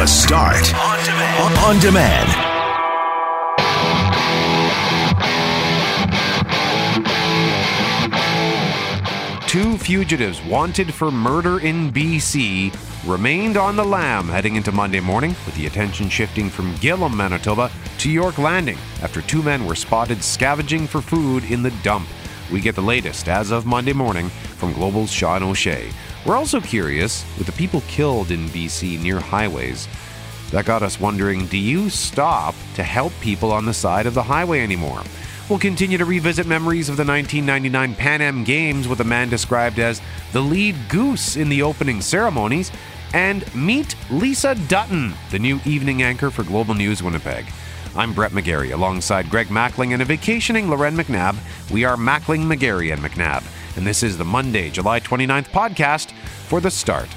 The Start on demand. On demand. Two fugitives wanted for murder in BC remained on the lam heading into Monday morning, with the attention shifting from Gillam, Manitoba to York Landing after two men were spotted scavenging for food in the dump. We get the latest as of Monday morning from Global's Sean O'Shea. We're also curious with the people killed in BC near highways. That got us wondering do you stop to help people on the side of the highway anymore? We'll continue to revisit memories of the 1999 Pan Am Games with a man described as the lead goose in the opening ceremonies, and meet Lisa Dutton, the new evening anchor for Global News Winnipeg. I'm Brett McGarry alongside Greg Mackling and a vacationing Loren McNabb. We are Mackling, McGarry, and McNabb, and this is the Monday, July 29th podcast for The Start.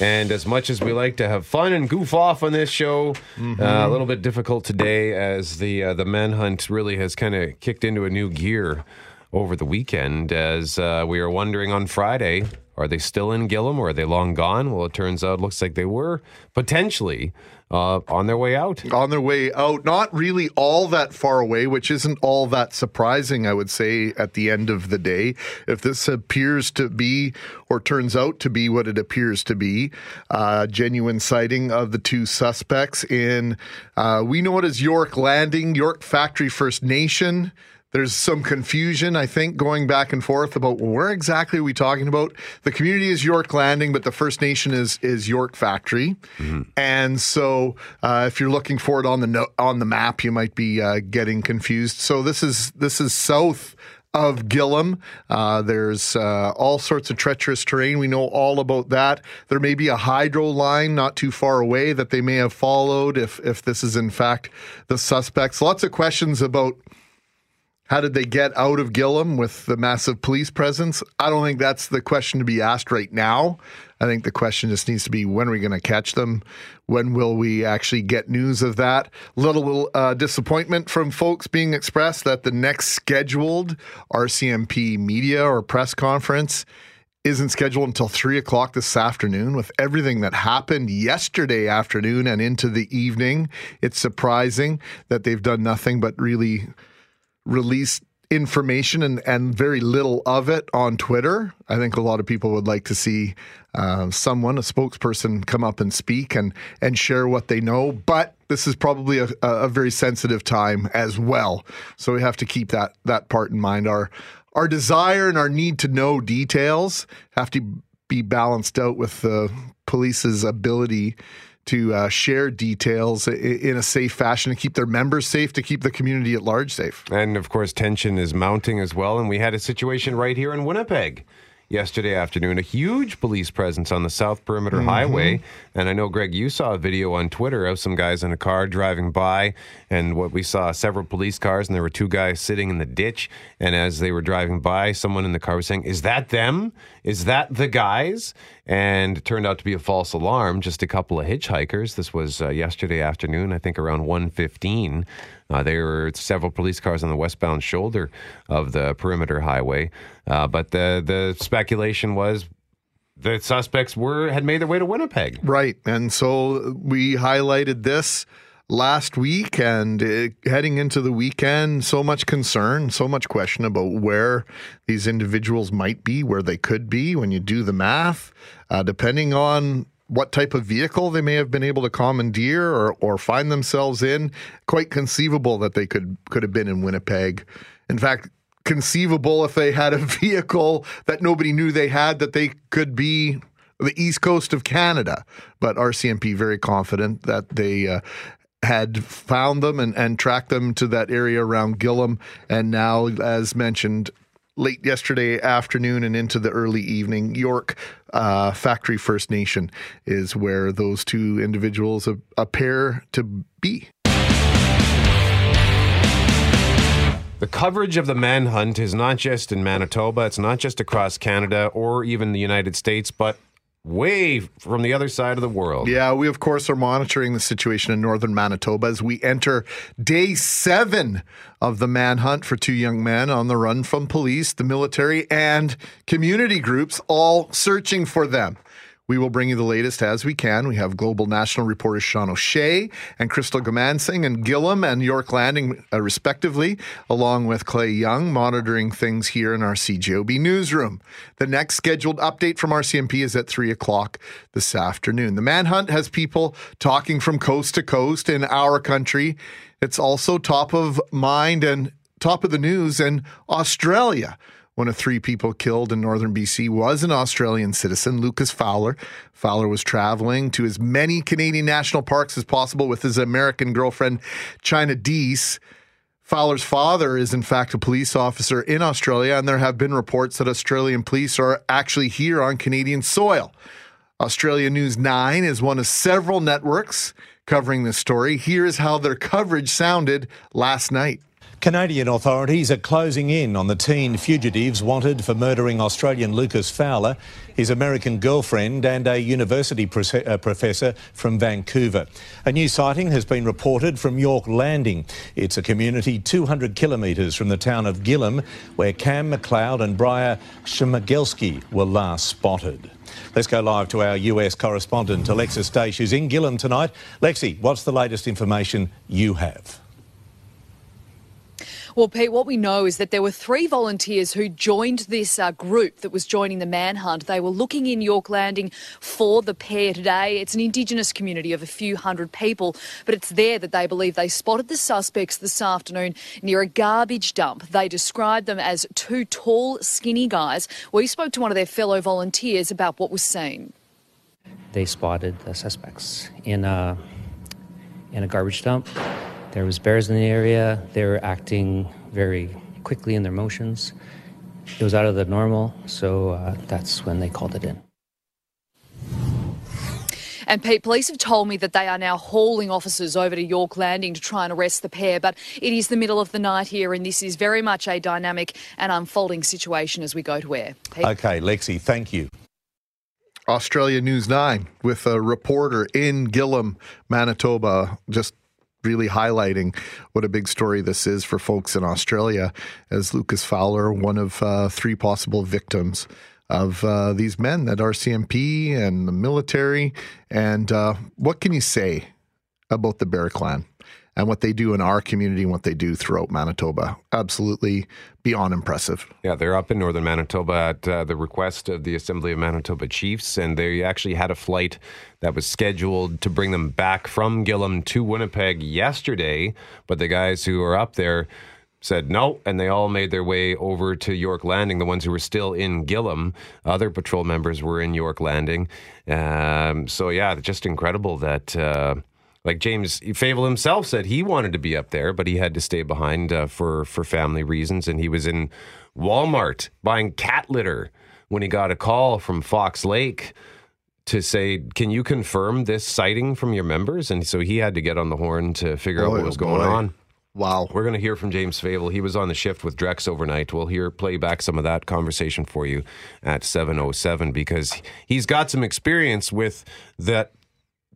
And as much as we like to have fun and goof off on this show, mm-hmm. uh, a little bit difficult today as the uh, the manhunt really has kind of kicked into a new gear over the weekend. As uh, we are wondering on Friday, are they still in Gillam or are they long gone? Well, it turns out, looks like they were potentially uh, on their way out. On their way out, not really all that far away, which isn't all that surprising, I would say, at the end of the day. If this appears to be or turns out to be what it appears to be, uh, genuine sighting of the two suspects in, uh, we know it as York Landing, York Factory First Nation. There's some confusion, I think, going back and forth about where exactly are we talking about. The community is York Landing, but the First Nation is is York Factory, mm-hmm. and so uh, if you're looking for it on the no- on the map, you might be uh, getting confused. So this is this is south of Gillam. Uh, there's uh, all sorts of treacherous terrain. We know all about that. There may be a hydro line not too far away that they may have followed if if this is in fact the suspects. Lots of questions about how did they get out of Gillam with the massive police presence? I don't think that's the question to be asked right now. I think the question just needs to be when are we going to catch them? When will we actually get news of that? Little uh, disappointment from folks being expressed that the next scheduled RCMP media or press conference isn't scheduled until three o'clock this afternoon with everything that happened yesterday afternoon and into the evening. It's surprising that they've done nothing but really released information and, and very little of it on Twitter. I think a lot of people would like to see uh, someone, a spokesperson, come up and speak and and share what they know. But this is probably a, a very sensitive time as well, so we have to keep that that part in mind. Our our desire and our need to know details have to be balanced out with the police's ability to uh, share details in a safe fashion to keep their members safe, to keep the community at large safe. And of course, tension is mounting as well. And we had a situation right here in Winnipeg yesterday afternoon. A huge police presence on the South Perimeter mm-hmm. Highway. And I know, Greg, you saw a video on Twitter of some guys in a car driving by. And what we saw several police cars, and there were two guys sitting in the ditch. And as they were driving by, someone in the car was saying, Is that them? Is that the guys? And it turned out to be a false alarm, just a couple of hitchhikers. This was uh, yesterday afternoon, I think around 1.15. Uh, there were several police cars on the westbound shoulder of the perimeter highway, uh, but the the speculation was the suspects were had made their way to Winnipeg. Right, and so we highlighted this last week and uh, heading into the weekend so much concern so much question about where these individuals might be where they could be when you do the math. Uh, depending on what type of vehicle they may have been able to commandeer or, or find themselves in. Quite conceivable that they could could have been in Winnipeg. In fact, conceivable if they had a vehicle that nobody knew they had that they could be the east coast of Canada. But RCMP very confident that they uh, had found them and, and tracked them to that area around Gillam. And now, as mentioned, late yesterday afternoon and into the early evening. York uh, Factory First Nation is where those two individuals appear to be. The coverage of the manhunt is not just in Manitoba, it's not just across Canada or even the United States, but way from the other side of the world. Yeah, we of course are monitoring the situation in northern Manitoba as we enter day seven of the manhunt for two young men on the run from police, the military, and community groups, all searching for them. We will bring you the latest as we can. We have global national reporters Sean O'Shea and Crystal Goomansingh and Gillam and York Landing, uh, respectively, along with Clay Young, monitoring things here in our CJOB newsroom. The next scheduled update from RCMP is at 3 o'clock this afternoon. The manhunt has people talking from coast to coast in our country. It's also top of mind and top of the news in Australia. One of three people killed in northern BC was an Australian citizen, Lucas Fowler. Fowler was traveling to as many Canadian national parks as possible with his American girlfriend, Chynna Deese. Fowler's father is, in fact, a police officer in Australia, and there have been reports that Australian police are actually here on Canadian soil. Australia News 9 is one of several networks covering this story. Here is how their coverage sounded last night. Canadian authorities are closing in on the teen fugitives wanted for murdering Australian Lucas Fowler, his American girlfriend, and a university uh, professor from Vancouver. A new sighting has been reported from York Landing. It's a community 200 kilometres from the town of Gillam, where Kam McLeod and Bryer Schmegelsky were last spotted. Let's go live to our US correspondent, Alexis Daish, who's in Gillam tonight. Lexi, what's the latest information you have? Well, Pete, what we know is that there were three volunteers who joined this uh, group that was joining the manhunt. They were looking in York Landing for the pair today. It's an Indigenous community of a few hundred people, but it's there that they believe they spotted the suspects this afternoon near a garbage dump. They described them as two tall, skinny guys. We spoke to one of their fellow volunteers about what was seen. They spotted the suspects in a, in a garbage dump there was bears in the area. They were acting very quickly in their motions. It was out of the normal, so uh, that's when they called it in. And Pete, police have told me that they are now hauling officers over to York Landing to try and arrest the pair. But it is the middle of the night here, and this is very much a dynamic and unfolding situation as we go to air. Pete? Okay, Lexi, thank you. Australia News 9 with a reporter in Gillam, Manitoba, just really highlighting what a big story this is for folks in Australia, as Lucas Fowler, one of uh, three possible victims of uh, these men that RCMP and the military. And uh, what can you say about the Bear Clan? And what they do in our community and what they do throughout Manitoba. Absolutely beyond impressive. Yeah, they're up in northern Manitoba at uh, the request of the Assembly of Manitoba Chiefs, and they actually had a flight that was scheduled to bring them back from Gillam to Winnipeg yesterday. But the guys who are up there said no, and they all made their way over to York Landing. The ones who were still in Gillam, other patrol members were in York Landing. Um, so yeah, just incredible that. Uh, like James Favel himself said, he wanted to be up there, but he had to stay behind uh, for for family reasons, and he was in Walmart buying cat litter when he got a call from Fox Lake to say, "Can you confirm this sighting from your members?" And so he had to get on the horn to figure boy, out what was going boy. on. Wow. We're going to hear from James Favel. He was on the shift with Drex overnight. We'll hear play back some of that conversation for you at 707 because he's got some experience with that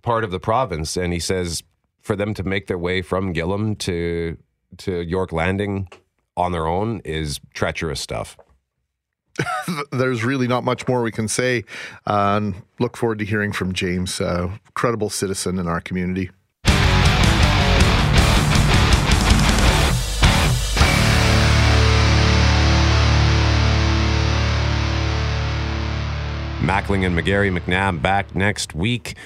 part of the province, and he says for them to make their way from Gillam to to York Landing on their own is treacherous stuff. There's really not much more we can say. Uh, and look forward to hearing from James, uh, credible citizen in our community. Mackling and McGarry McNabb back next week.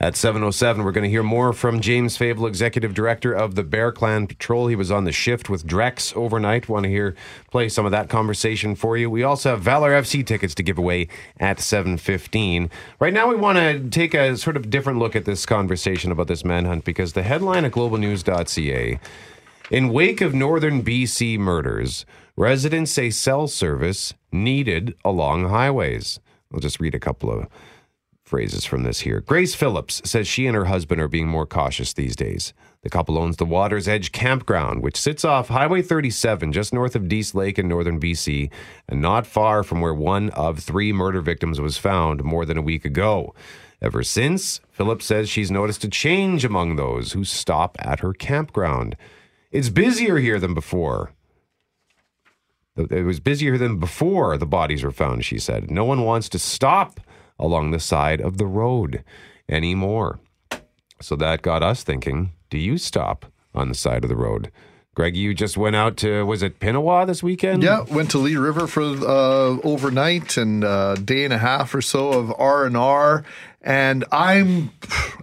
At 7.07, we're going to hear more from James Favel, Executive Director of the Bear Clan Patrol. He was on the shift with Drex overnight. Want to hear, play some of that conversation for you. We also have Valor FC tickets to give away at 7.15. Right now, we want to take a sort of different look at this conversation about this manhunt because the headline at globalnews.ca, in wake of northern BC murders, residents say cell service needed along highways. I'll just read a couple of phrases from this here. Grace Phillips says she and her husband are being more cautious these days. The couple owns the Water's Edge Campground, which sits off Highway 37 just north of Dease Lake in northern BC and not far from where one of three murder victims was found more than a week ago. Ever since, Phillips says she's noticed a change among those who stop at her campground. It's busier here than before. It was busier than before the bodies were found, she said. No one wants to stop along the side of the road anymore. So that got us thinking do you stop on the side of the road? Greg, you just went out to, was it Pinawa this weekend? Yeah, went to Lee River for uh, overnight and a uh, day and a half or so of R&R and I'm,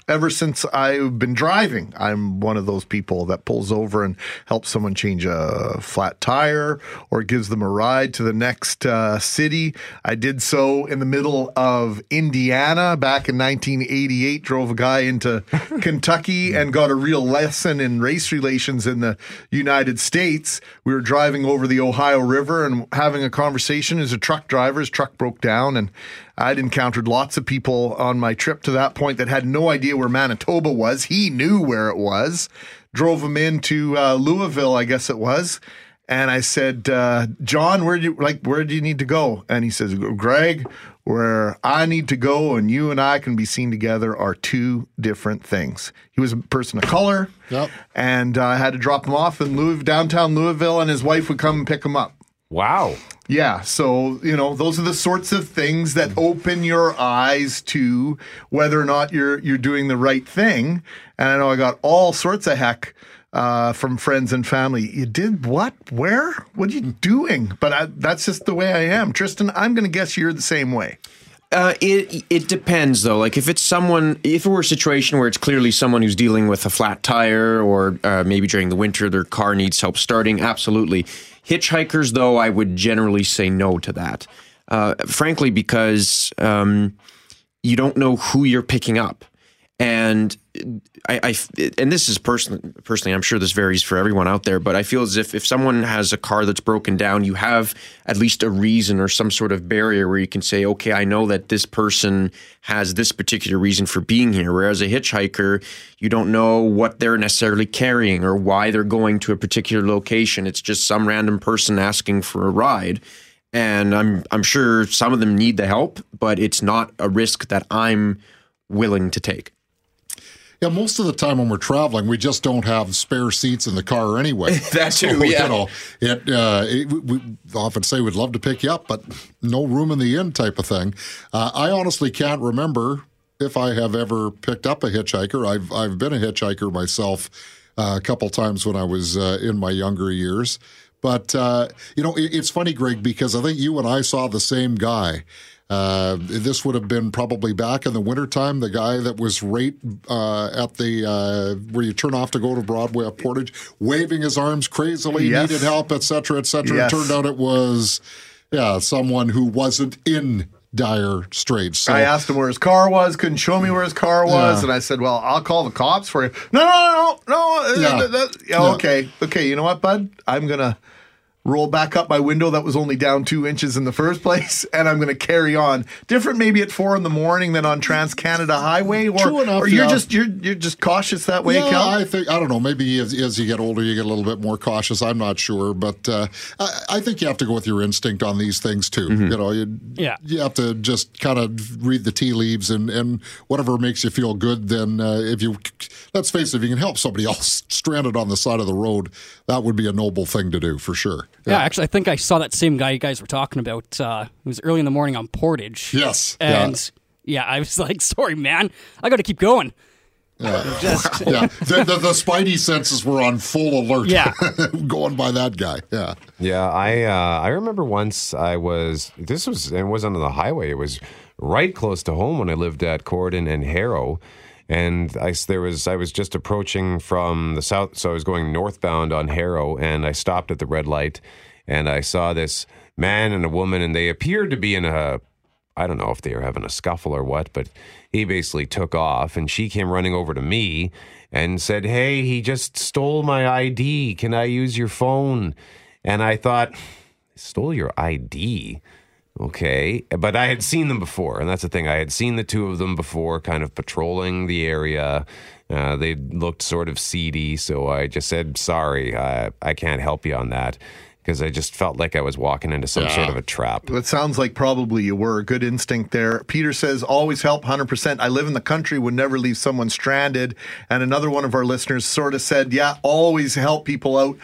ever since I've been driving, I'm one of those people that pulls over and helps someone change a flat tire or gives them a ride to the next uh, city. I did so in the middle of Indiana back in 1988, drove a guy into Kentucky and got a real lesson in race relations in the United States. We were driving over the Ohio River and having a conversation as a truck driver. His truck broke down and I'd encountered lots of people on my trip to that point that had no idea where Manitoba was. He knew where it was. Drove him into uh, Louisville, I guess it was. And I said, uh, John, where do you like? Where do you need to go? And he says, Greg, where I need to go and you and I can be seen together are two different things. He was a person of color, yep. and uh, I had to drop him off in Louis- downtown Louisville, and his wife would come and pick him up. Wow. Yeah, so you know those are the sorts of things that open your eyes to whether or not you're you're doing the right thing. And I know I got all sorts of heck uh, from friends and family. You did what? Where? What are you doing? But I, that's just the way I am, Tristan. I'm going to guess you're the same way. Uh, it it depends though. Like if it's someone, if it were a situation where it's clearly someone who's dealing with a flat tire, or uh, maybe during the winter their car needs help starting, absolutely. Hitchhikers, though, I would generally say no to that. Uh, frankly, because um, you don't know who you're picking up. And I, I, and this is personally, personally, I'm sure this varies for everyone out there, but I feel as if if someone has a car that's broken down, you have at least a reason or some sort of barrier where you can say, okay, I know that this person has this particular reason for being here. Whereas a hitchhiker, you don't know what they're necessarily carrying or why they're going to a particular location. It's just some random person asking for a ride. And I'm I'm sure some of them need the help, but it's not a risk that I'm willing to take. Yeah, most of the time when we're traveling, we just don't have spare seats in the car anyway. That's so, true. Yeah. You know, it, uh, it, we often say we'd love to pick you up, but no room in the inn type of thing. Uh, I honestly can't remember if I have ever picked up a hitchhiker. I've I've been a hitchhiker myself uh, a couple times when I was uh, in my younger years. But uh, you know, it, it's funny, Greg, because I think you and I saw the same guy. Uh, this would have been probably back in the wintertime. The guy that was right uh, at the uh, where you turn off to go to Broadway at Portage, waving his arms crazily, yes. needed help, etc., etc. Yes. It turned out it was yeah someone who wasn't in dire straits. So, I asked him where his car was, couldn't show me where his car was, yeah. and I said, "Well, I'll call the cops for you." No, no, no, no. Yeah. yeah. Okay, okay. You know what, bud? I'm gonna roll back up my window that was only down two inches in the first place, and I'm going to carry on. Different maybe at four in the morning than on Trans Canada Highway, or, True enough, or you're yeah. just you're you're just cautious that way. Yeah, Cal? I think I don't know. Maybe as, as, you get older, you get a little bit more cautious. I'm not sure, but uh, I, I, think you have to go with your instinct on these things too. Mm-hmm. You know, you, yeah. you have to just kind of read the tea leaves and and whatever makes you feel good. Then uh, if you let's face it, if you can help somebody else stranded on the side of the road, that would be a noble thing to do for sure. Yeah, yeah actually, I think I I saw that same guy you guys were talking about. Uh, it was early in the morning on Portage. Yes. And yeah, yeah I was like, sorry, man, I got to keep going. Yeah. Just, yeah. The, the, the, spidey senses were on full alert. Yeah. going by that guy. Yeah. Yeah. I uh, I remember once I was, this was, it was on the highway. It was right close to home when I lived at Corydon and Harrow and I there was I was just approaching from the south, so I was going northbound on Harrow, and I stopped at the red light, and I saw this man and a woman, and they appeared to be in a I don't know if they were having a scuffle or what, but he basically took off, and she came running over to me and said, "Hey, he just stole my ID. Can I use your phone?" And I thought, "Stole your ID." Okay, but I had seen them before, and that's the thing. I had seen the two of them before, kind of patrolling the area. Uh, they looked sort of seedy, so I just said, "Sorry, I, I can't help you on that." Because I just felt like I was walking into some Yeah. sort of a trap. It sounds like probably you were. Good instinct there. Peter says, always help 100%. I live in the country, would never leave someone stranded. And another one of our listeners sort of said, yeah, always help people out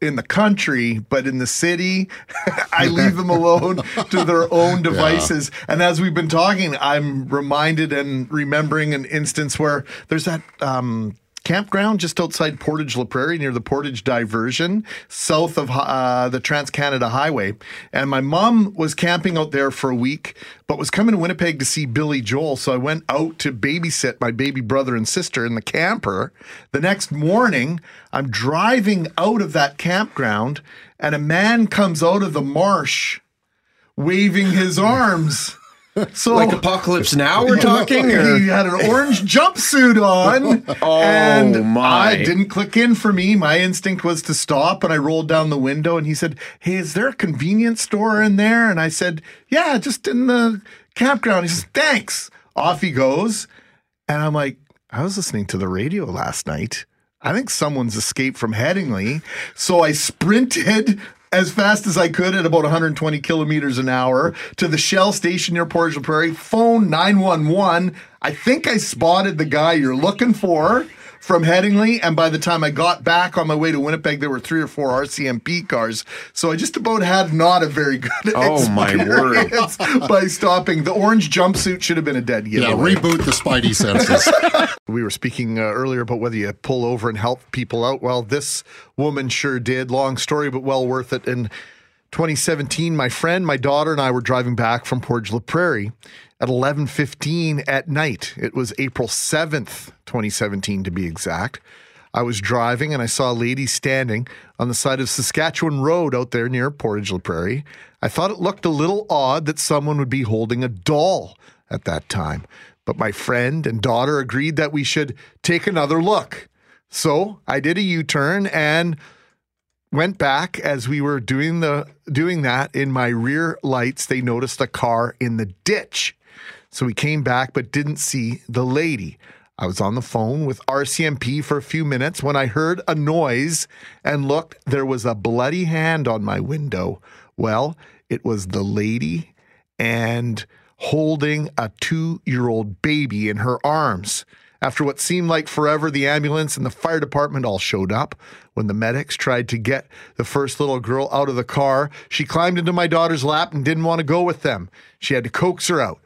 in the country, but in the city, I leave them alone to their own devices. And as we've been talking, I'm reminded and remembering an instance where there's that. Um, Campground just outside Portage La Prairie near the Portage Diversion, south of uh, the Trans Canada Highway. And my mom was camping out there for a week, but was coming to Winnipeg to see Billy Joel. So I went out to babysit my baby brother and sister in the camper. The next morning, I'm driving out of that campground, and a man comes out of the marsh waving his arms. So Like Apocalypse Now, we're talking? Or? he had an orange jumpsuit on. Oh, and my. I didn't click in for me. My instinct was to stop and I rolled down the window and he said, Hey, is there a convenience store in there? And I said, Yeah, just in the campground. He says, Thanks. Off he goes. And I'm like, I was listening to the radio last night. I think someone's escaped from Headingley. So I sprinted as fast as I could at about 120 kilometers an hour to the Shell station near Portage Prairie, phone 911. I think I spotted the guy you're looking for from Headingley. And by the time I got back on my way to Winnipeg, there were three or four RCMP cars. So I just about had not a very good Oh, my word. experience by stopping. The orange jumpsuit should have been a dead giveaway. Yeah, reboot the Spidey senses. We were speaking uh, earlier about whether you pull over and help people out. Well, this woman sure did. Long story, but well worth it. In 2017, my friend, my daughter, and I were driving back from Portage La Prairie at 11:15 at night. It was April 7th, 2017, to be exact. I was driving and I saw a lady standing on the side of Saskatchewan Road out there near Portage La Prairie. I thought it looked a little odd that someone would be holding a doll at that time, but my friend and daughter agreed that we should take another look. So I did a U turn and went back as we were doing the doing that in my rear lights they noticed a car in the ditch so we came back but didn't see the lady i was on the phone with rcmp for a few minutes when i heard a noise and looked there was a bloody hand on my window well it was the lady and holding a two year old baby in her arms. After what seemed like forever, the ambulance and the fire department all showed up. When the medics tried to get the first little girl out of the car, she climbed into my daughter's lap and didn't want to go with them. She had to coax her out.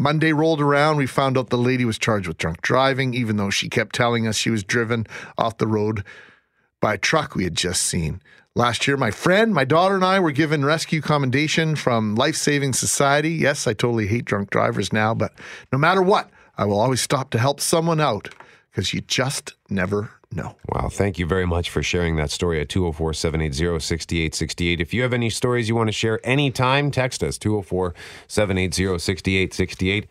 Monday rolled around. We found out the lady was charged with drunk driving, even though she kept telling us she was driven off the road by a truck we had just seen. Last year, my friend, my daughter, and I were given rescue commendation from Life Saving Society. Yes, I totally hate drunk drivers now, but no matter what, I will always stop to help someone out because you just never know. Wow, thank you very much for sharing that story at 204 780 6868. If you have any stories you want to share anytime, text us 204 780 6868.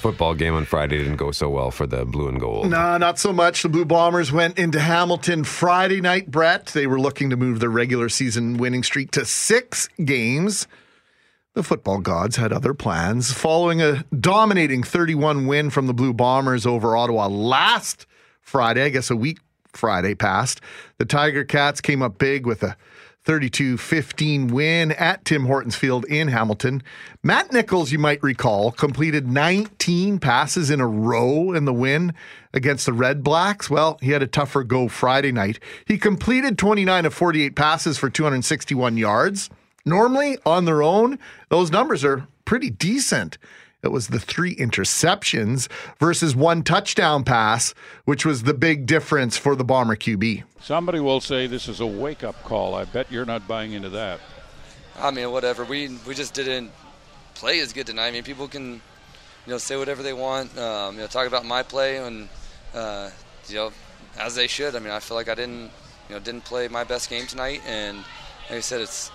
Football game on Friday didn't go so well for the blue and gold. No, not so much. The Blue Bombers went into Hamilton Friday night, Brett. They were looking to move their regular season winning streak to six games. The football gods had other plans. Following a dominating 31 win from the Blue Bombers over Ottawa last Friday, I guess a week Friday passed, the Tiger Cats came up big with a 32 15 win at Tim Hortons Field in Hamilton. Matt Nichols, you might recall, completed 19 passes in a row in the win against the Red Blacks. Well, he had a tougher go Friday night. He completed 29 of 48 passes for 261 yards. Normally, on their own, those numbers are pretty decent. It was the three interceptions versus one touchdown pass, which was the big difference for the Bomber QB. Somebody will say this is a wake up call. I bet you're not buying into that. I mean, whatever. We we just didn't play as good tonight. I mean, people can, you know, say whatever they want. Um, you know, talk about my play and, uh, you know, as they should. I mean, I feel like I didn't, you know, didn't play my best game tonight. And like I said, it's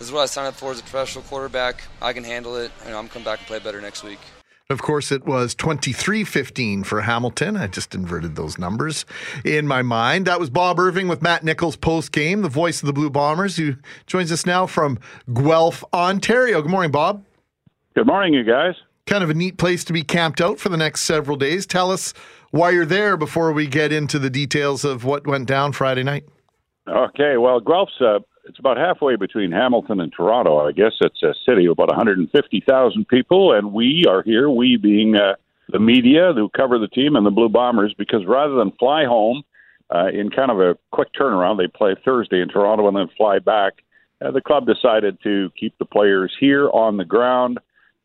this is what I signed up for as a professional quarterback. I can handle it. and I'm coming back and play better next week. Of course, it was 23 15 for Hamilton. I just inverted those numbers in my mind. That was Bob Irving with Matt Nichols post game, the voice of the Blue Bombers, who joins us now from Guelph, Ontario. Good morning, Bob. Good morning, you guys. Kind of a neat place to be camped out for the next several days. Tell us why you're there before we get into the details of what went down Friday night. Okay, well, Guelph's uh, it's about halfway between Hamilton and Toronto. I guess it's a city of about 150,000 people, and we are here, we being uh, the media who cover the team and the Blue Bombers, because rather than fly home uh, in kind of a quick turnaround, they play Thursday in Toronto and then fly back. Uh, the club decided to keep the players here on the ground,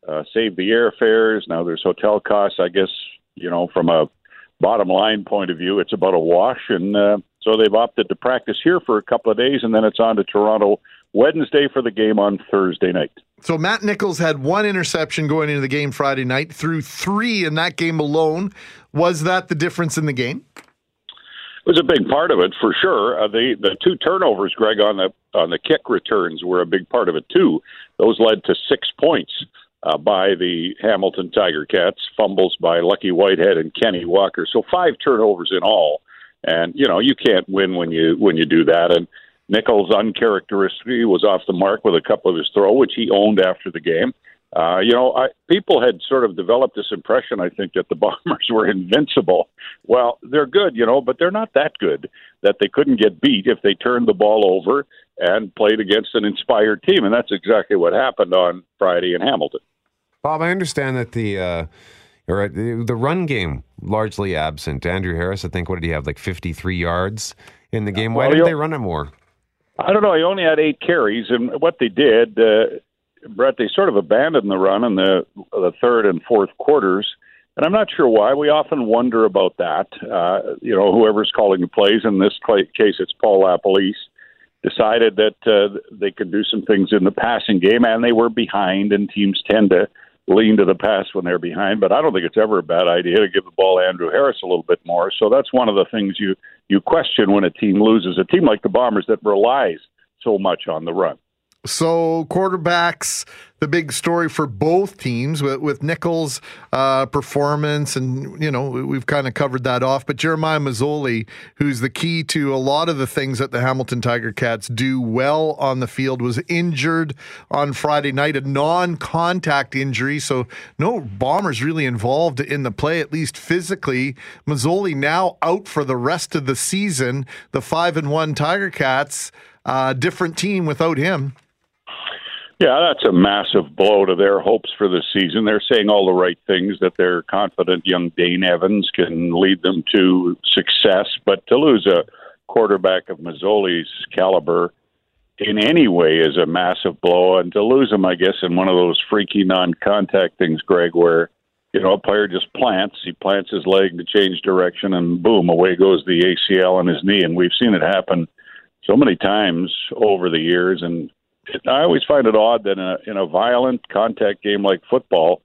uh, save the airfares. Now there's hotel costs. I guess you know from a bottom line point of view, it's about a wash, and uh, so they've opted to practice here for a couple of days, and then it's on to Toronto Wednesday for the game on Thursday night. So Matt Nichols had one interception going into the game Friday night, threw three in that game alone. Was that the difference in the game? It was a big part of it for sure. Uh, the the two turnovers, Greg, on the on the kick returns were a big part of it too. Those led to six points uh, by the Hamilton Tiger Cats, fumbles by Lucky Whitehead and Kenny Walker. So five turnovers in all and you know you can't win when you when you do that. And Nichols uncharacteristically was off the mark with a couple of his throw, which he owned after the game. Uh, you know, I, people had sort of developed this impression, I think, that the Bombers were invincible. Well, they're good, you know, but they're not that good that they couldn't get beat if they turned the ball over and played against an inspired team. And that's exactly what happened on Friday in Hamilton. Bob, I understand that the. Uh or the run game largely absent. Andrew Harris, I think, what did he have? Like 53 yards in the game. Why well, didn't they run it more? I don't know. He only had eight carries, and what they did, uh, Brett, they sort of abandoned the run in the the third and fourth quarters. And I'm not sure why. We often wonder about that. Uh, you know, whoever's calling the plays, in this case, it's Paul LaPolice, decided that uh, they could do some things in the passing game, and they were behind, and teams tend to lean to the pass when they're behind. But I don't think it's ever a bad idea to give the ball to Andrew Harris a little bit more. So that's one of the things you you question when a team loses. A team like the Bombers that relies so much on the run. So quarterbacks, the big story for both teams with, with Nichols' uh, performance, and you know we've kind of covered that off. But Jeremiah Masoli, who's the key to a lot of the things that the Hamilton Tiger Cats do well on the field, was injured on Friday night, a non-contact injury, so no Bombers really involved in the play, at least physically. Masoli now out for the rest of the season. The five and one Tiger Cats, uh, different team without him. Yeah, that's a massive blow to their hopes for the season. They're saying all the right things that they're confident young Dane Evans can lead them to success, but to lose a quarterback of Masoli's caliber in any way is a massive blow, and to lose him, I guess, in one of those freaky non-contact things, Greg, where you know a player just plants, he plants his leg to change direction, and boom, away goes the ACL on his knee, and we've seen it happen so many times over the years, and I always find it odd that in a, in a violent contact game like football,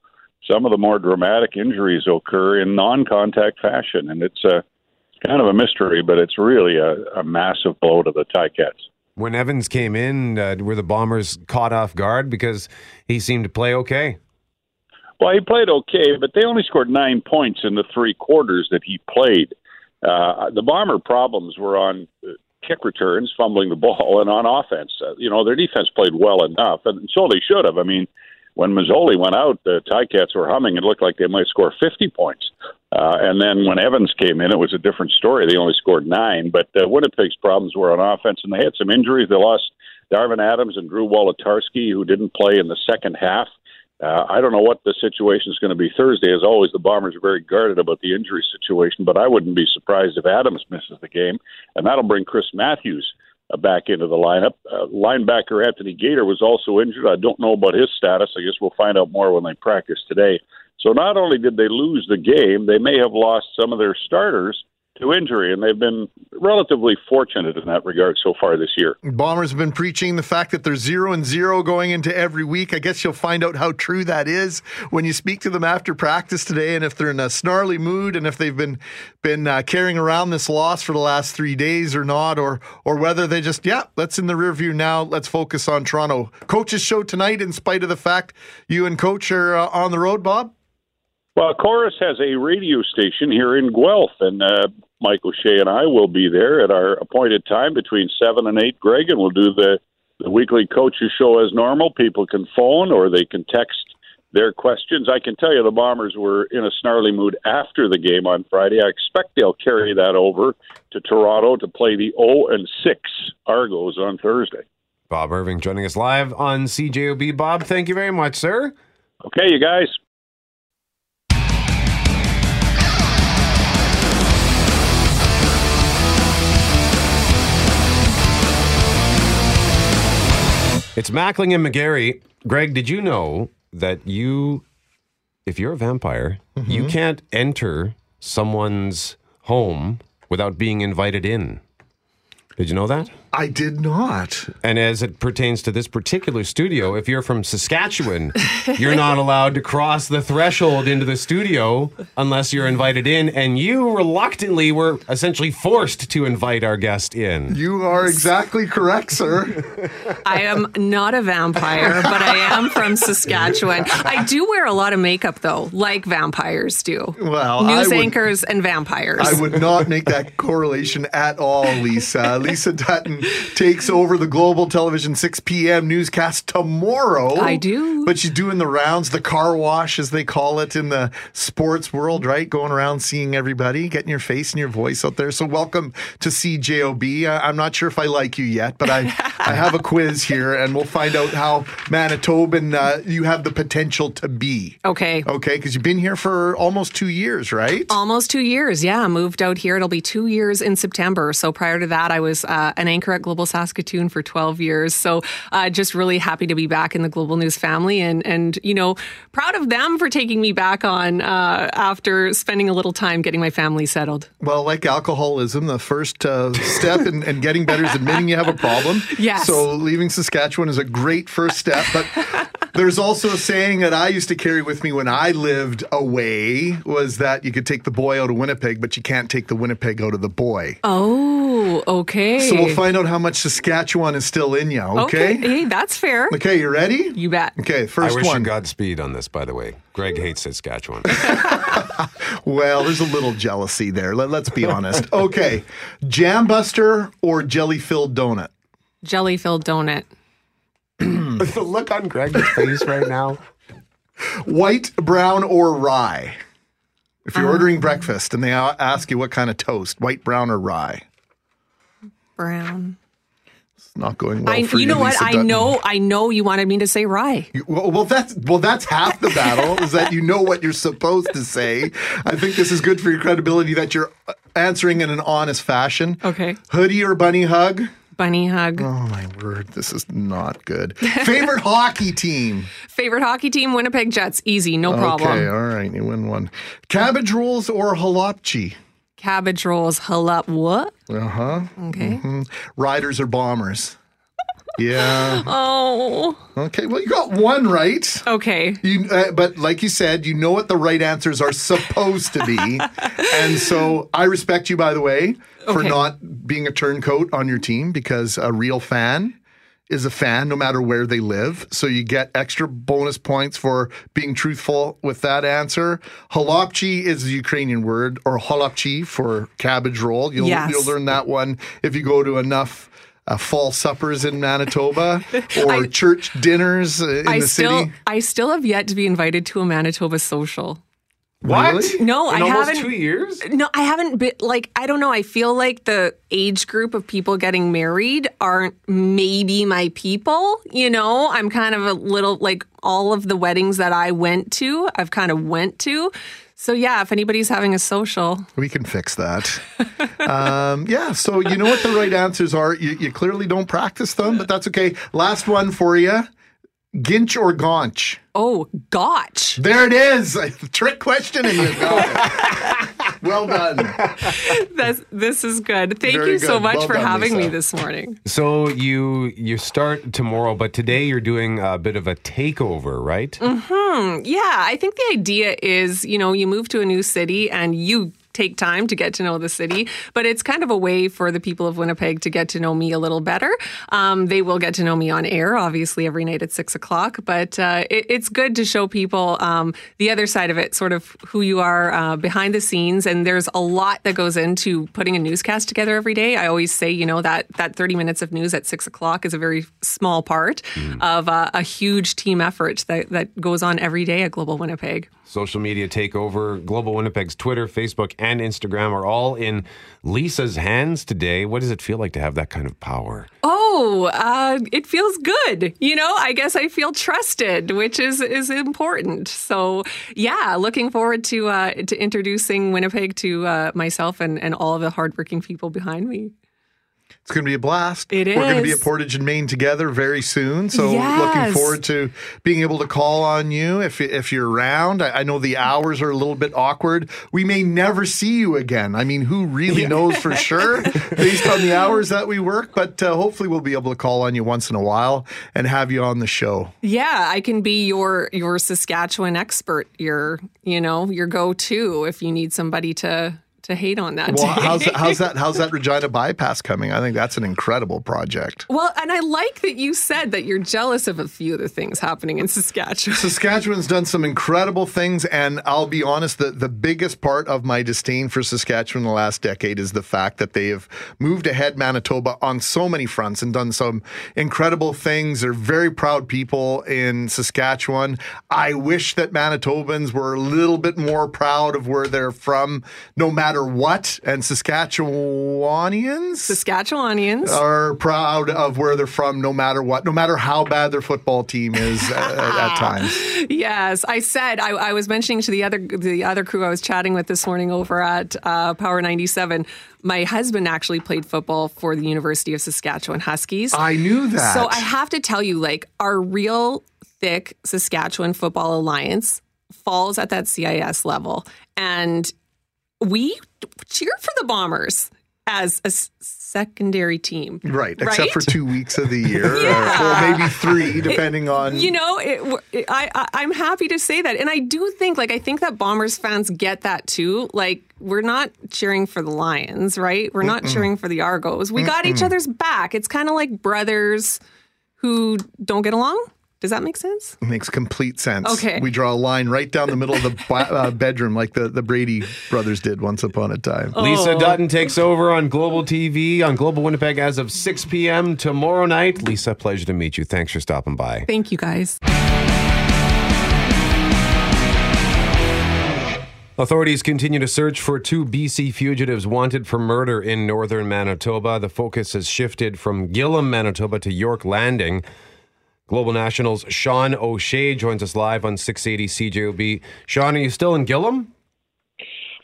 some of the more dramatic injuries occur in non-contact fashion, and it's a kind of a mystery, but it's really a, a massive blow to the Ticats. When Evans came in, uh, were the Bombers caught off guard because he seemed to play okay? Well, he played okay, but they only scored nine points in the three quarters that he played. Uh, the Bomber problems were on kick returns, fumbling the ball, and on offense. Uh, you know, their defense played well enough, and so they should have. I mean, when Masoli went out, the Ticats were humming. It looked like they might score 50 points. Uh, and then when Evans came in, it was a different story. They only scored nine. But uh, Winnipeg's problems were on offense, and they had some injuries. They lost Darvin Adams and Drew Wolitarsky, who didn't play in the second half. Uh, I don't know what the situation is going to be Thursday. As always, the Bombers are very guarded about the injury situation, but I wouldn't be surprised if Adams misses the game, and that'll bring Chris Matthews uh, back into the lineup. Uh, linebacker Anthony Gator was also injured. I don't know about his status. I guess we'll find out more when they practice today. So not only did they lose the game, they may have lost some of their starters to injury, and they've been relatively fortunate in that regard so far this year. Bombers have been preaching the fact that they're zero and zero going into every week. I guess you'll find out how true that is when you speak to them after practice today, and if they're in a snarly mood, and if they've been been uh, carrying around this loss for the last three days or not, or or whether they just yeah, let's in the rear view now. Let's focus on Toronto. Coach's show tonight, in spite of the fact you and Coach are uh, on the road, Bob. Well, Corus has a radio station here in Guelph, and uh, Mike O'Shea and I will be there at our appointed time between seven and eight. Greg, and we'll do the the weekly coaches show as normal. People can phone or they can text their questions. I can tell you the Bombers were in a snarly mood after the game on Friday. I expect they'll carry that over to Toronto to play the 0 and 6 Argos on Thursday. Bob Irving joining us live on CJOB. Bob, thank you very much, sir. Okay, you guys. It's Mackling and McGarry. Greg, did you know that you, if you're a vampire, you mm-hmm. can't enter someone's home without being invited in? Did you know that? I did not. And as it pertains to this particular studio, if you're from Saskatchewan, you're not allowed to cross the threshold into the studio unless you're invited in. And you reluctantly were essentially forced to invite our guest in. You are exactly correct, sir. I am not a vampire, but I am from Saskatchewan. I do wear a lot of makeup, though, like vampires do. Well, news I would- anchors and vampires. I would not make that correlation at all, Lisa. Lisa Dutton takes over the Global Television 6 p.m. newscast tomorrow. I do. But she's doing the rounds, the car wash, as they call it in the sports world, right? Going around seeing everybody, getting your face and your voice out there. So, welcome to CJOB. I- I'm not sure if I like you yet, but I, I have a quiz here, and we'll find out how Manitoban uh, you have the potential to be. Okay. Okay, because you've been here for almost two years, right? Almost two years, yeah. Moved out here. It'll be two years in September. So prior to that, I was uh, an anchor at Global Saskatoon for 12 years. So uh, just really happy to be back in the Global News family and, and you know, proud of them for taking me back on uh, after spending a little time getting my family settled. Well, like alcoholism, the first uh, step in, in getting better is admitting you have a problem. Yes. So leaving Saskatchewan is a great first step. But there's also a saying that I used to carry with me when I lived away was that you could take the boy out of Winnipeg, but you can't take the Winnipeg out of the boy. Oh, okay. So we'll find out how much Saskatchewan is still in you. Okay. Hey, that's fair. Okay, you ready? You bet. Okay, first I wish one. you Godspeed on this, by the way. Greg hates Saskatchewan. Well, there's a little jealousy there. Let, let's be honest. Okay, jam buster or jelly filled donut? Jelly filled donut. the look on Greg's face right now. White, brown, or rye? If you're uh-huh. ordering breakfast and they ask you what kind of toast, white, brown, or rye, Brown. it's not going well I, for you you. know what? Lisa I Dutton. know. I know you wanted me to say rye. You- Well, well, that's well, that's half the battle. is that you know what you're supposed to say. I think this is good for your credibility that you're answering in an honest fashion. Okay. Hoodie or bunny hug? Bunny hug. Oh my word, this is not good. Favorite hockey team? Favorite hockey team? Winnipeg Jets. Easy, no problem. Okay, all right, you win one. Cabbage rolls or halapchi? Cabbage rolls. Halap. What? Uh huh. Okay. Riders or bombers? Yeah. Oh. Okay. Well, you got one right. Okay. You, uh, but like you said, you know what the right answers are supposed to be, and so I respect you, by the way, for Okay. not being a turncoat on your team because a real fan is a fan no matter where they live. So you get extra bonus points for being truthful with that answer. Halapchi is the Ukrainian word, or halapchi for cabbage roll. You'll, Yes. you'll learn that one if you go to enough. Uh, fall suppers in Manitoba or church dinners uh, in I the still, city. I still have yet to be invited to a Manitoba social. What? Really? No, In I almost haven't. two years? No, I haven't been like I don't know. I feel like the age group of people getting married aren't maybe my people. You know, I'm kind of a little like all of the weddings that I went to, I've kind of went to. So yeah, if anybody's having a social, We can fix that. um, yeah, so you know what the right answers are. You, you clearly don't practice them, but that's okay. Last one for you Ginch or Gaunch? oh, gotch. There it is. A trick question, and you got it. well done. That's, this is good. Thank Very you so much Well for done, having me this morning. So you you start tomorrow, but today you're doing a bit of a takeover, right? Hmm. Yeah, I think the idea is, you know, you move to a new city and you take time to get to know the city, but it's kind of a way for the people of Winnipeg to get to know me a little better. Um, they will get to know me on air, obviously, every night at six o'clock, but uh, it, it's good to show people um, the other side of it, sort of who you are uh, behind the scenes. And there's a lot that goes into putting a newscast together every day. I always say, you know, that, that 30 minutes of news at six o'clock is a very small part mm. of uh, a huge team effort that, that goes on every day at Global Winnipeg. Social media takeover. Global Winnipeg's Twitter, Facebook, and Instagram are all in Lisa's hands today. What does it feel like to have that kind of power? Oh, uh, it feels good. You know, I guess I feel trusted, which is is important. So, yeah, looking forward to uh, to introducing Winnipeg to uh, myself and, and all of the hardworking people behind me. It's going to be a blast. It We're going to be at Portage and Main together very soon. So Yes. looking forward to being able to call on you if if you're around. I, I know the hours are a little bit awkward. We may never see you again. I mean, who really knows for sure based on the hours that we work? But uh, hopefully, we'll be able to call on you once in a while and have you on the show. Yeah, I can be your your Saskatchewan expert, your you know your go to if you need somebody to to hate on that. Well, how's that, how's that how's that Regina bypass coming? I think that's an incredible project. Well, and I like that you said that you're jealous of a few of the things happening in Saskatchewan. Saskatchewan's done some incredible things, and I'll be honest, the, the biggest part of my disdain for Saskatchewan in the last decade is the fact that they have moved ahead Manitoba on so many fronts and done some incredible things. They're very proud people in Saskatchewan. I wish that Manitobans were a little bit more proud of where they're from, no matter what. And Saskatchewanians? Saskatchewanians are proud of where they're from, no matter what, no matter how bad their football team is at, at times. Yes, I said I, I was mentioning to the other the other crew I was chatting with this morning over at uh, Power ninety seven. My husband actually played football for the University of Saskatchewan Huskies. I knew that. So I have to tell you, like our real thick Saskatchewan Football Alliance falls at that CIS level, and we cheer for the Bombers as a secondary team. Right, except Right? for two weeks of the year, Yeah. or, or maybe three, depending on. You know, it, it, I, I I'm happy to say that, and I do think like I think that Bombers fans get that too. Like we're not cheering for the Lions, right? We're not Mm-mm. cheering for the Argos. We got each other's back. It's kind of like brothers who don't get along. Does that make sense? It Makes complete sense. Okay. We draw a line right down the middle of the ba- uh, bedroom, like the, the Brady brothers did once upon a time. Oh. Lisa Dutton takes over on Global TV on Global Winnipeg as of 6 p.m. tomorrow night. Lisa, pleasure to meet you. Thanks for stopping by. Thank you, guys. Authorities continue to search for two BC fugitives wanted for murder in northern Manitoba. The focus has shifted from Gillam, Manitoba to York Landing. Global Nationals Sean O'Shea joins us live on 680 CJOB. Sean, are you still in Gillam?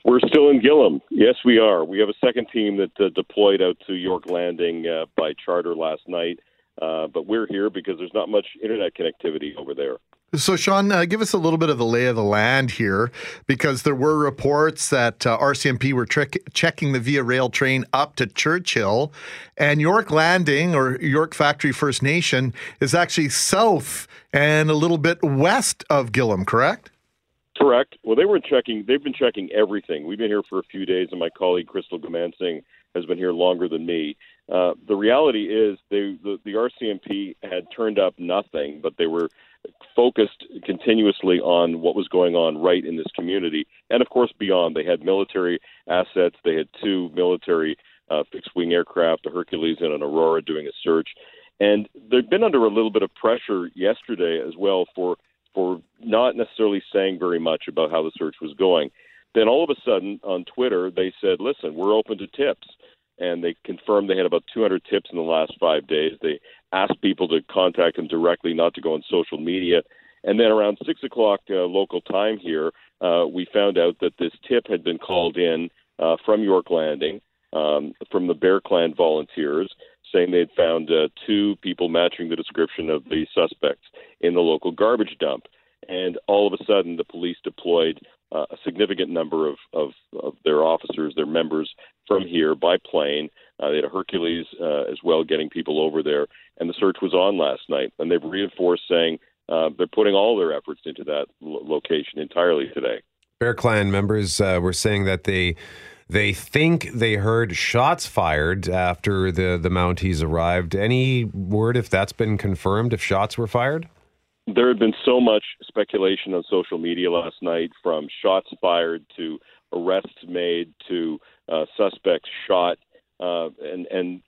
We're still in Gillam. Yes, we are. We have a second team that uh, deployed out to York Landing uh, by charter last night, uh, but we're here because there's not much internet connectivity over there. So, Sean, uh, give us a little bit of the lay of the land here, because there were reports that uh, RCMP were checking the Via Rail train up to Churchill, and York Landing or York Factory First Nation is actually south and a little bit west of Gillam, correct? Correct. Well, they were checking. They've been checking everything. We've been here for a few days, and my colleague Crystal Goomansingh has been here longer than me. Uh, the reality is, they, the, the RCMP had turned up nothing, but they were focused continuously on what was going on right in this community, and of course beyond. They had military assets. They had two military uh, fixed-wing aircraft, a Hercules and an Aurora, doing a search. And they've been under a little bit of pressure yesterday as well for for not necessarily saying very much about how the search was going. Then all of a sudden on Twitter they said, "Listen, we're open to tips," and they confirmed they had about 200 tips in the last five days. They asked people to contact them directly, not to go on social media. And then around six o'clock uh, local time here, uh, we found out that this tip had been called in uh, from York Landing um, from the Bear Clan volunteers, saying they'd found uh, two people matching the description of the suspects in the local garbage dump. And all of a sudden, the police deployed uh, a significant number of, of, of their officers, their members from here by plane. Uh, they had a Hercules uh, as well, getting people over there. And the search was on last night. And they've reinforced saying uh, they're putting all their efforts into that lo- location entirely today. Bear Clan members uh, were saying that they they think they heard shots fired after the the Mounties arrived. Any word if that's been confirmed? If shots were fired? There had been so much speculation on social media last night, from shots fired to arrests made to uh, suspects shot. Uh, and and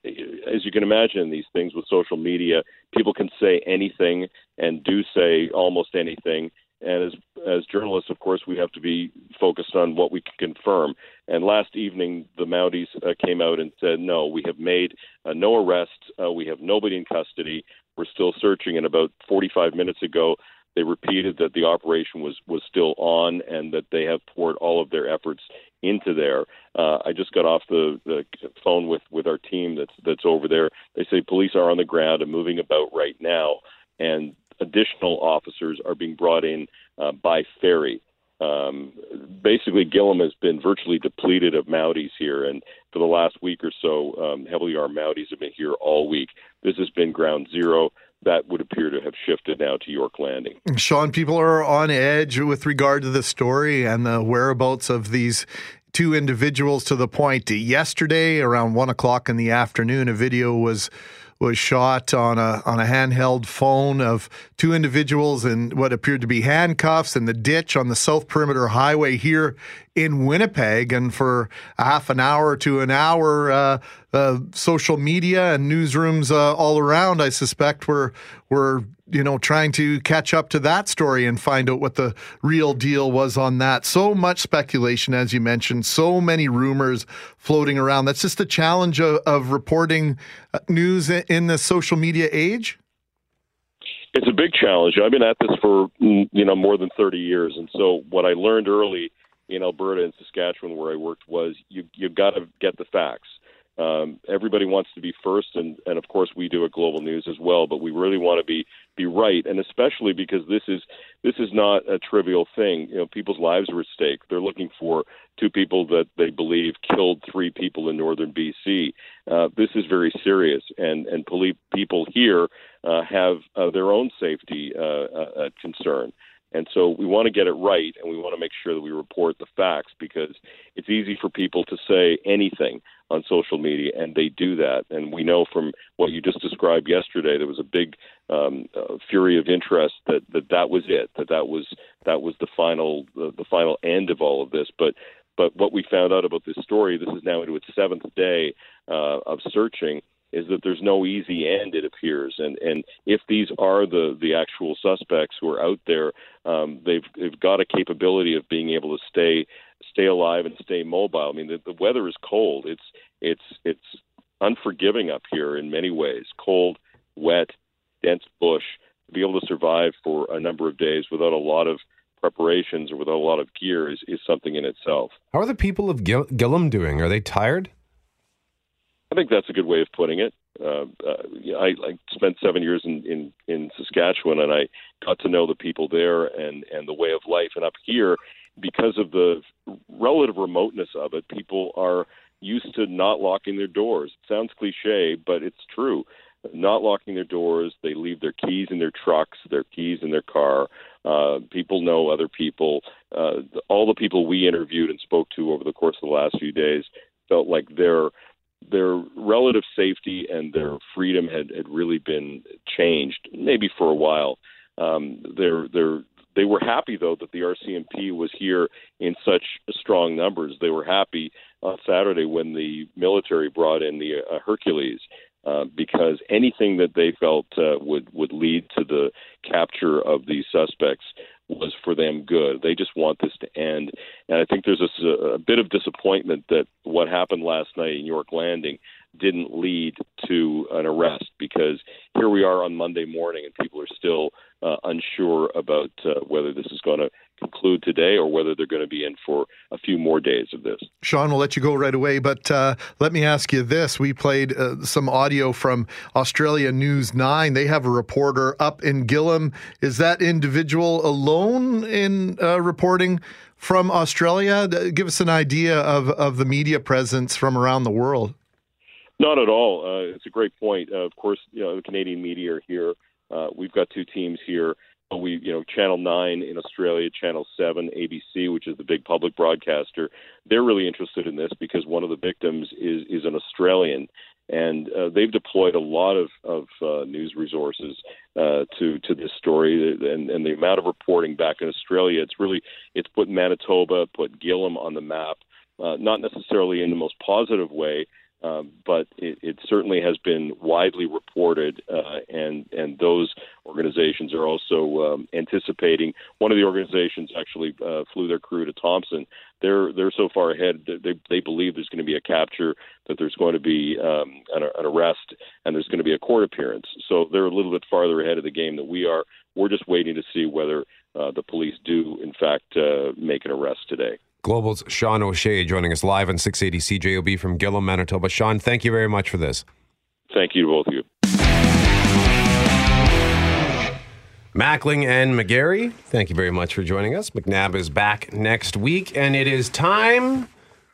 as you can imagine, these things with social media, people can say anything and do say almost anything. And as as journalists, of course, we have to be focused on what we can confirm. And last evening, the Mounties uh, came out and said, "No, we have made uh, no arrests. Uh, we have nobody in custody. We're still searching." And about 45 minutes ago, they repeated that the operation was was still on and that they have poured all of their efforts into there. Uh, I just got off the, the phone with with our team that's that's over there. They say police are on the ground and moving about right now, and additional officers are being brought in uh, by ferry. Um, basically, Gillam has been virtually depleted of Mounties here, and for the last week or so, um, heavily armed Mounties have been here all week. This has been ground zero. That would appear to have shifted now to York Landing. Sean, people are on edge with regard to the story and the whereabouts of these two individuals to the point yesterday around one o'clock in the afternoon, a video was was shot on a on a handheld phone of two individuals in what appeared to be handcuffs in the ditch on the South Perimeter Highway here in Winnipeg. And for a half an hour to an hour, uh, uh, social media and newsrooms uh, all around, I suspect, were were you know trying to catch up to that story and find out what the real deal was on that. So much speculation, as you mentioned, so many rumors floating around. That's just the challenge of, of reporting uh, news in the social media age. It's a big challenge. I've been at this for mm, you know more than 30 years, and so what I learned early in Alberta and Saskatchewan, where I worked, was you you've got to get the facts. Um, everybody wants to be first, and, and of course we do at Global News as well. But we really want to be be right, and especially because this is this is not a trivial thing. You know, people's lives are at stake. They're looking for two people that they believe killed three people in northern BC. Uh, this is very serious, and and police people here uh, have uh, their own safety uh, uh, concern. And so we want to get it right, and we want to make sure that report the facts because it's easy for people to say anything on social media, and they do that. And we know from what you just described yesterday, there was a big um, uh, fury of interest that, that that was it, that that was that was the final the, the final end of all of this. But but what we found out about this story, this is now into its seventh day uh, of searching is that there's no easy end, it appears. And and if these are the the actual suspects who are out there, um, they've they've got a capability of being able to stay stay alive and stay mobile. I mean, the, the weather is cold. It's it's it's unforgiving up here in many ways. Cold, wet, dense bush. To be able to survive for a number of days without a lot of preparations or without a lot of gear is, is something in itself. How are the people of Gillam doing? Are they tired? I think that's a good way of putting it. Uh, uh, I, I spent seven years in, in in Saskatchewan, and I got to know the people there and and the way of life. And up here, because of the relative remoteness of it, people are used to not locking their doors. It sounds cliche, but it's true. Not locking their doors, they leave their keys in their trucks, their keys in their car. Uh, people know other people. Uh, all the people we interviewed and spoke to over the course of the last few days felt like their their relative safety and their freedom had, had really been changed, maybe for a while. Um, they're, they're, they were happy, though, that the RCMP was here in such strong numbers. They were happy on Saturday when the military brought in the uh, Hercules. Uh, because anything that they felt uh, would would lead to the capture of these suspects was for them good. They just want this to end. And I think there's a, a bit of disappointment that what happened last night in York Landing didn't lead to an arrest because here we are on Monday morning and people are still uh, unsure about uh, whether this is going to conclude today or whether they're going to be in for a few more days of this. Sean, we'll let you go right away, but uh, let me ask you this. We played uh, some audio from Australia News 9. They have a reporter up in Gillam. Is that individual alone in uh, reporting from Australia? Give us an idea of, of the media presence from around the world. Not at all. Uh, it's a great point. Uh, of course, you know, the Canadian media are here. Uh, we've got two teams here we, you know, Channel 9 in Australia, Channel 7, ABC, which is the big public broadcaster, they're really interested in this because one of the victims is, is an Australian. And uh, they've deployed a lot of, of uh, news resources uh, to to this story, and, and the amount of reporting back in Australia, it's really it's put Manitoba, put Gillam on the map, uh, not necessarily in the most positive way, um, but it, it, certainly has been widely reported, uh, and and those organizations are also um, anticipating. One of the organizations actually uh, flew their crew to Thompson. They're they're so far ahead. They they believe there's going to be a capture, that there's going to be um, an, an arrest, and there's going to be a court appearance. So they're a little bit farther ahead of the game than we are. We're just waiting to see whether uh, the police do, in fact, uh, make an arrest today. Global's Sean O'Shea joining us live on 680 CJOB from Gillam, Manitoba. Sean, thank you very much for this. Thank you to both of you. Mackling and McGarry, thank you very much for joining us. McNabb is back next week, and it is time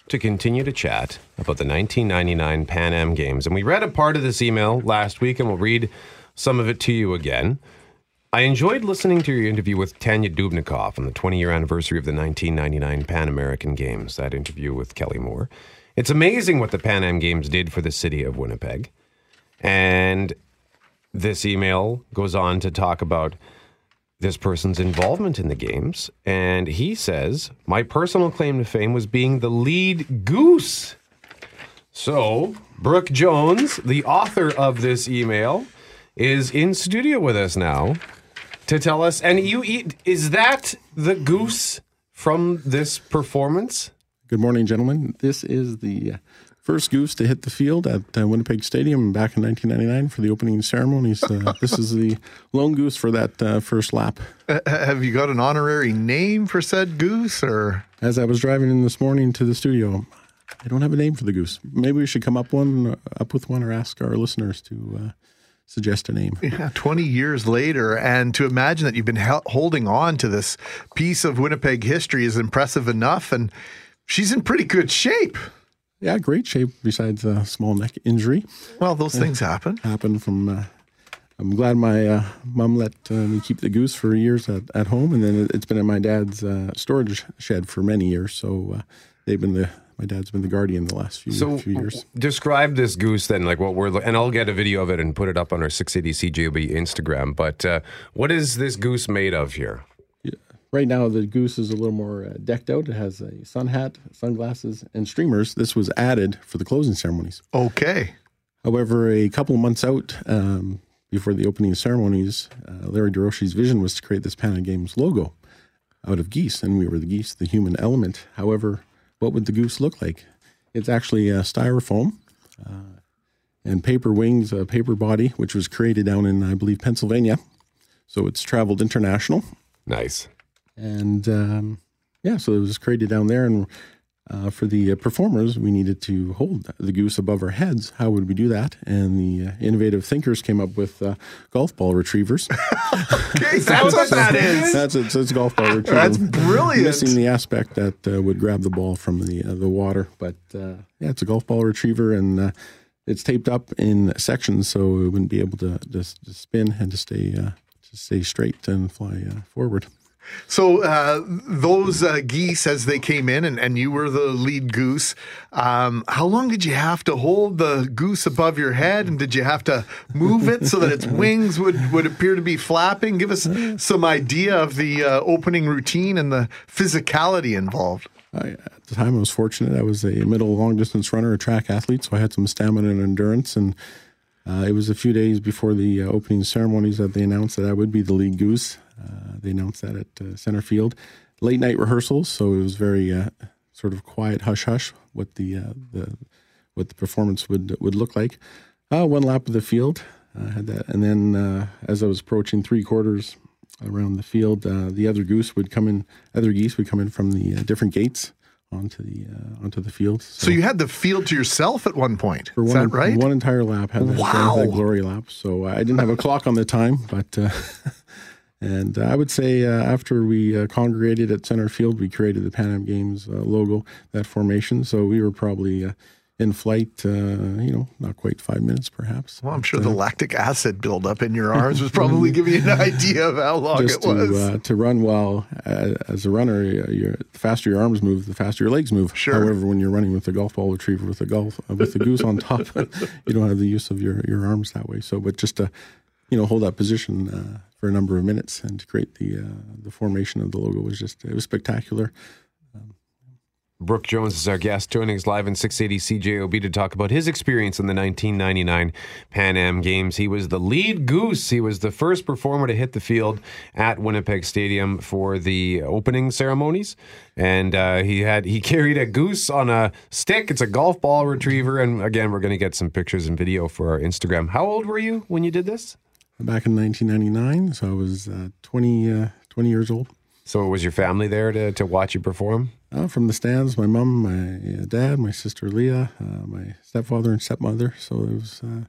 to continue to chat about the 1999 Pan Am Games. And we read a part of this email last week, and we'll read some of it to you again. I enjoyed listening to your interview with Tanya Dubnicoff on the 20 year anniversary of the 1999 Pan American Games, that interview with Kelly Moore. It's amazing what the Pan Am Games did for the city of Winnipeg. And this email goes on to talk about this person's involvement in the games. And he says, My personal claim to fame was being the lead goose. So, Brooke Jones, the author of this email, is in studio with us now to tell us. And you eat, is that the goose from this performance? Good morning, gentlemen. This is the uh, first goose to hit the field at uh, Winnipeg Stadium back in 1999 for the opening ceremonies. Uh, this is the lone goose for that uh, first lap. Uh, have you got an honorary name for said goose, or? As I was driving in this morning to the studio, I don't have a name for the goose. Maybe we should come up one, uh, up with one, or ask our listeners to uh, suggest a name. Yeah, 20 years later. And to imagine that you've been he- holding on to this piece of Winnipeg history is impressive enough. And she's in pretty good shape. Yeah, great shape besides a small neck injury. Well, those uh, things happen. Happen from. Uh, I'm glad my uh, mom let uh, me keep the goose for years at, at home, and then it's been in my dad's uh, storage shed for many years. So uh, they've been the my dad's been the guardian the last few, so few years. Describe this goose then, like what we're, and I'll get a video of it and put it up on our 680 CJOB Instagram. But uh, what is this goose made of here? Yeah. Right now, the goose is a little more uh, decked out. It has a sun hat, sunglasses, and streamers. This was added for the closing ceremonies. Okay. However, a couple of months out, um, before the opening ceremonies, uh, Larry DeRoche's vision was to create this Pan Games logo out of geese, and we were the geese, the human element. However, what would the goose look like? It's actually a styrofoam uh, and paper wings, a paper body, which was created down in, I believe, Pennsylvania. So it's traveled international. Nice. And um, yeah, so it was created down there. And uh, for the uh, performers, we needed to hold the goose above our heads. How would we do that? And the uh, innovative thinkers came up with uh, golf ball retrievers. okay, that's what that is. That's it. So it's golf ball retriever. That's brilliant. Missing the aspect that uh, would grab the ball from the uh, the water, but yeah, it's a golf ball retriever, and it's taped up in sections so it wouldn't be able to just to spin and to stay to stay straight and fly forward. So uh, those uh, geese, as they came in, and, and you were the lead goose. Um, how long did you have to hold the goose above your head, and did you have to move it so that its wings would, would appear to be flapping? Give us some idea of the uh, opening routine and the physicality involved. I, at the time, I was fortunate. I was a middle long distance runner, a track athlete, so I had some stamina and endurance. And uh, it was a few days before the uh, opening ceremonies that they announced that I would be the lead goose. Uh, they announced that at uh, center field. Late night rehearsals, so it was very uh, sort of quiet, hush hush. What the the what the performance would would look like. one lap of the field, I had that, and then as I was approaching three quarters around the field, the other goose would come in. Other geese would come in from the different gates onto the uh, onto the field. So, so, you had the field to yourself at one point. For Is one, that right? One entire lap had that, wow. that glory lap. So I didn't have a clock on the time, but uh, and I would say uh, after we uh, congregated at center field, we created the Pan Am Games uh, logo, that formation. So we were probably uh, in flight, uh, you know, not quite five minutes, perhaps. Well, I'm sure the lactic acid buildup in your arms was probably giving you an idea of how long it was. To, uh, to run well uh, as a runner, you're, the faster your arms move, the faster your legs move. Sure. However, when you're running with a golf ball retriever with a golf uh, with the goose on top, you don't have the use of your, your arms that way. So, but just to you know hold that position uh, for a number of minutes and to create the uh, the formation of the logo was just it was spectacular. Brooke Jones is our guest, joining us live in 680 CJOB to talk about his experience in the 1999 Pan Am Games. He was the lead goose. He was the first performer to hit the field at Winnipeg Stadium for the opening ceremonies, and uh, he had he carried a goose on a stick. It's a golf ball retriever, and again, we're going to get some pictures and video for our Instagram. How old were you when you did this? Back in 1999, so I was uh, 20, uh, 20 years old. So was your family there to, to watch you perform? Uh, from the stands, my mom, my uh, dad, my sister Leah, uh, my stepfather and stepmother. So it was, uh,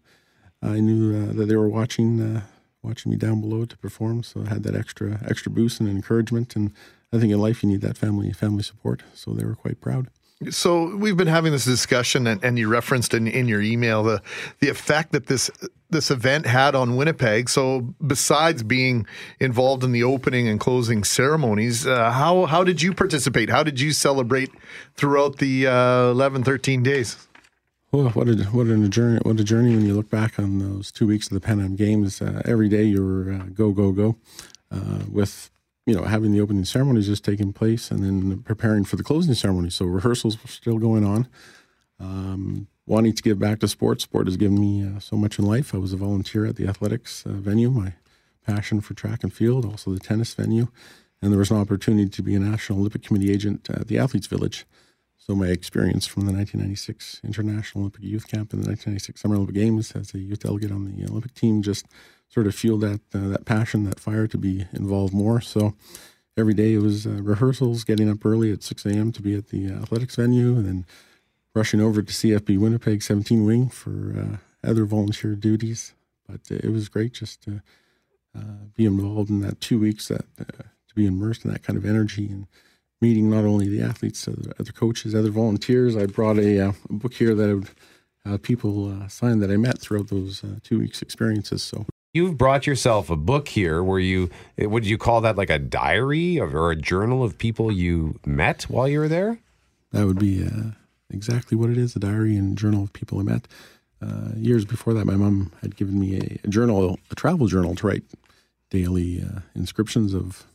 I knew uh, that they were watching, uh, watching me down below to perform. So I had that extra, extra boost and encouragement. And I think in life you need that family, family support. So they were quite proud. So we've been having this discussion, and, and you referenced in, in your email the the effect that this this event had on Winnipeg. So besides being involved in the opening and closing ceremonies, uh, how how did you participate? How did you celebrate throughout the uh, 11, 13 days? Well, what a what a journey! What a journey when you look back on those two weeks of the Pan Am Games. Uh, every day you were uh, go go go, uh, with you know, having the opening ceremonies just taking place and then preparing for the closing ceremony. So rehearsals were still going on. Um, wanting to give back to sport. Sport has given me uh, so much in life. I was a volunteer at the athletics uh, venue, my passion for track and field, also the tennis venue. And there was an opportunity to be a National Olympic Committee agent at the Athletes Village. So my experience from the 1996 International Olympic Youth Camp and the 1996 Summer Olympic Games as a youth delegate on the Olympic team just – sort of fuel that uh, that passion, that fire to be involved more. So every day it was uh, rehearsals, getting up early at 6 a.m. to be at the athletics venue, and then rushing over to CFB Winnipeg 17 Wing for uh, other volunteer duties. But it was great just to uh, be involved in that two weeks, that uh, to be immersed in that kind of energy and meeting not only the athletes, other, coaches, other volunteers. I brought a, uh, book here that I would, people signed that I met throughout those two weeks experiences. So You've brought yourself a book here where you, would you call that like a diary or a journal of people you met while you were there? That would be uh, exactly what it is a diary and journal of people I met. Uh, years before that, my mom had given me a, a journal, a travel journal to write daily uh, inscriptions of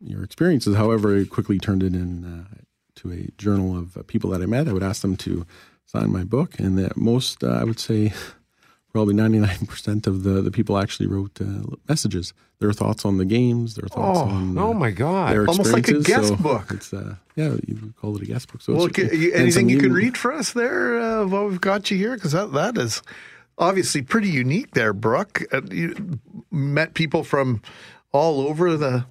your experiences. However, I quickly turned it in uh, to a journal of uh, people that I met. I would ask them to sign my book, and that most, uh, I would say, probably 99% of the, the people actually wrote uh, messages their thoughts on the games their thoughts oh, on uh, oh my god their almost like a guest so book it's uh, yeah you would call it a guest book so well, can, you, anything you can read for us there uh, while we've got you here because that, that is obviously pretty unique there brooke uh, you met people from all over the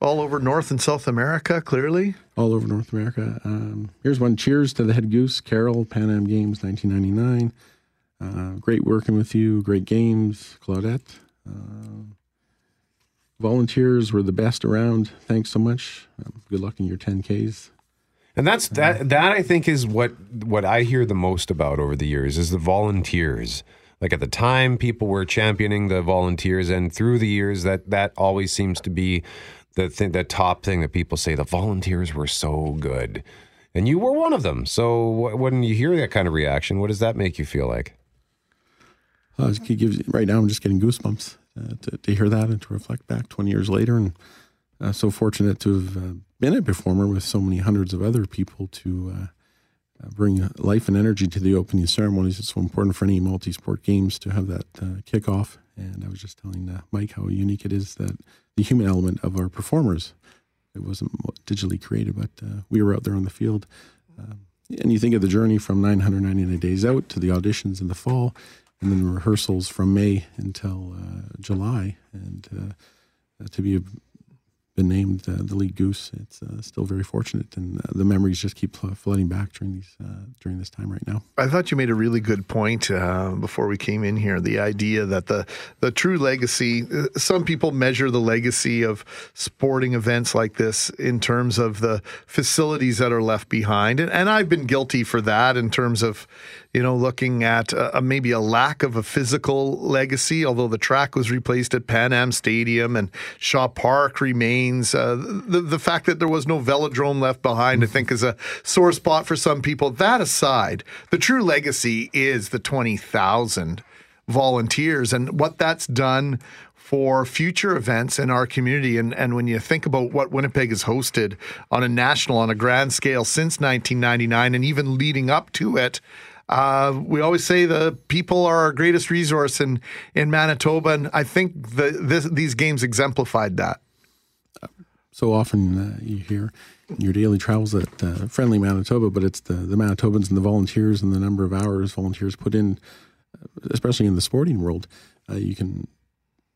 all over North and South America, clearly. All over North America. Um, here's one. Cheers to the head goose, Carol, Pan Am Games, 1999. Uh, great working with you. Great games, Claudette. Uh, volunteers were the best around. Thanks so much. Um, good luck in your 10Ks. And that's that. That I think is what what I hear the most about over the years is the volunteers. Like at the time, people were championing the volunteers, and through the years, that that always seems to be the thing, the top thing that people say. The volunteers were so good, and you were one of them. So when you hear that kind of reaction, what does that make you feel like? Uh, it gives, right now, I'm just getting goosebumps uh, to, to, hear that and to reflect back 20 years later. And uh, so fortunate to have uh, been a performer with so many hundreds of other people to uh, uh, bring life and energy to the opening ceremonies. It's so important for any multi sport games to have that kickoff. And I was just telling Mike how unique it is that the human element of our performers. It wasn't digitally created, but we were out there on the field. Um, and you think of the journey from 999 days out to the auditions in the fall and then rehearsals from May until uh, July, and uh, to be been named uh, the lead goose, it's still very fortunate, and the memories just keep flooding back during these during this time right now. I thought you made a really good point before we came in here. The idea that the the true legacy. Some people measure the legacy of sporting events like this in terms of the facilities that are left behind, and, and I've been guilty for that in terms of you know, looking at uh, maybe a lack of a physical legacy, although the track was replaced at Pan Am Stadium and Shaw Park remains. Uh, the, the fact that there was no velodrome left behind, I think, is a sore spot for some people. That aside, the true legacy is the 20,000 volunteers and what that's done for future events in our community. And, and when you think about what Winnipeg has hosted on a national, on a grand scale since 1999, and even leading up to it, uh, we always say the people are our greatest resource in, in Manitoba, and I think the, this, these games exemplified that. So often uh, you hear in your daily travels that uh, friendly Manitoba, but it's the, the Manitobans and the volunteers and the number of hours volunteers put in, uh, especially in the sporting world. Uh, you can,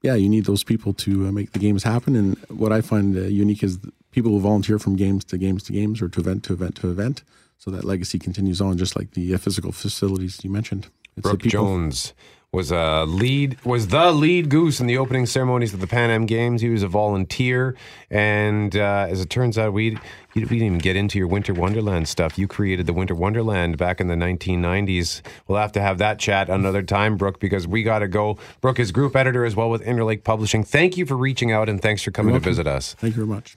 yeah, you need those people to uh, make the games happen. And what I find unique is people who volunteer from games to games to games or to event to event to event. So that legacy continues on, just like the uh, physical facilities you mentioned. It's Brooke Jones was a lead was the lead goose in the opening ceremonies of the Pan Am Games. He was a volunteer, and uh, as it turns out, we we didn't even get into your Winter Wonderland stuff. You created the Winter Wonderland back in the 1990s. We'll have to have that chat another time, Brooke, because we got to go. Brooke is group editor as well with Interlake Publishing. Thank you for reaching out, and thanks for coming to visit us. Thank you very much.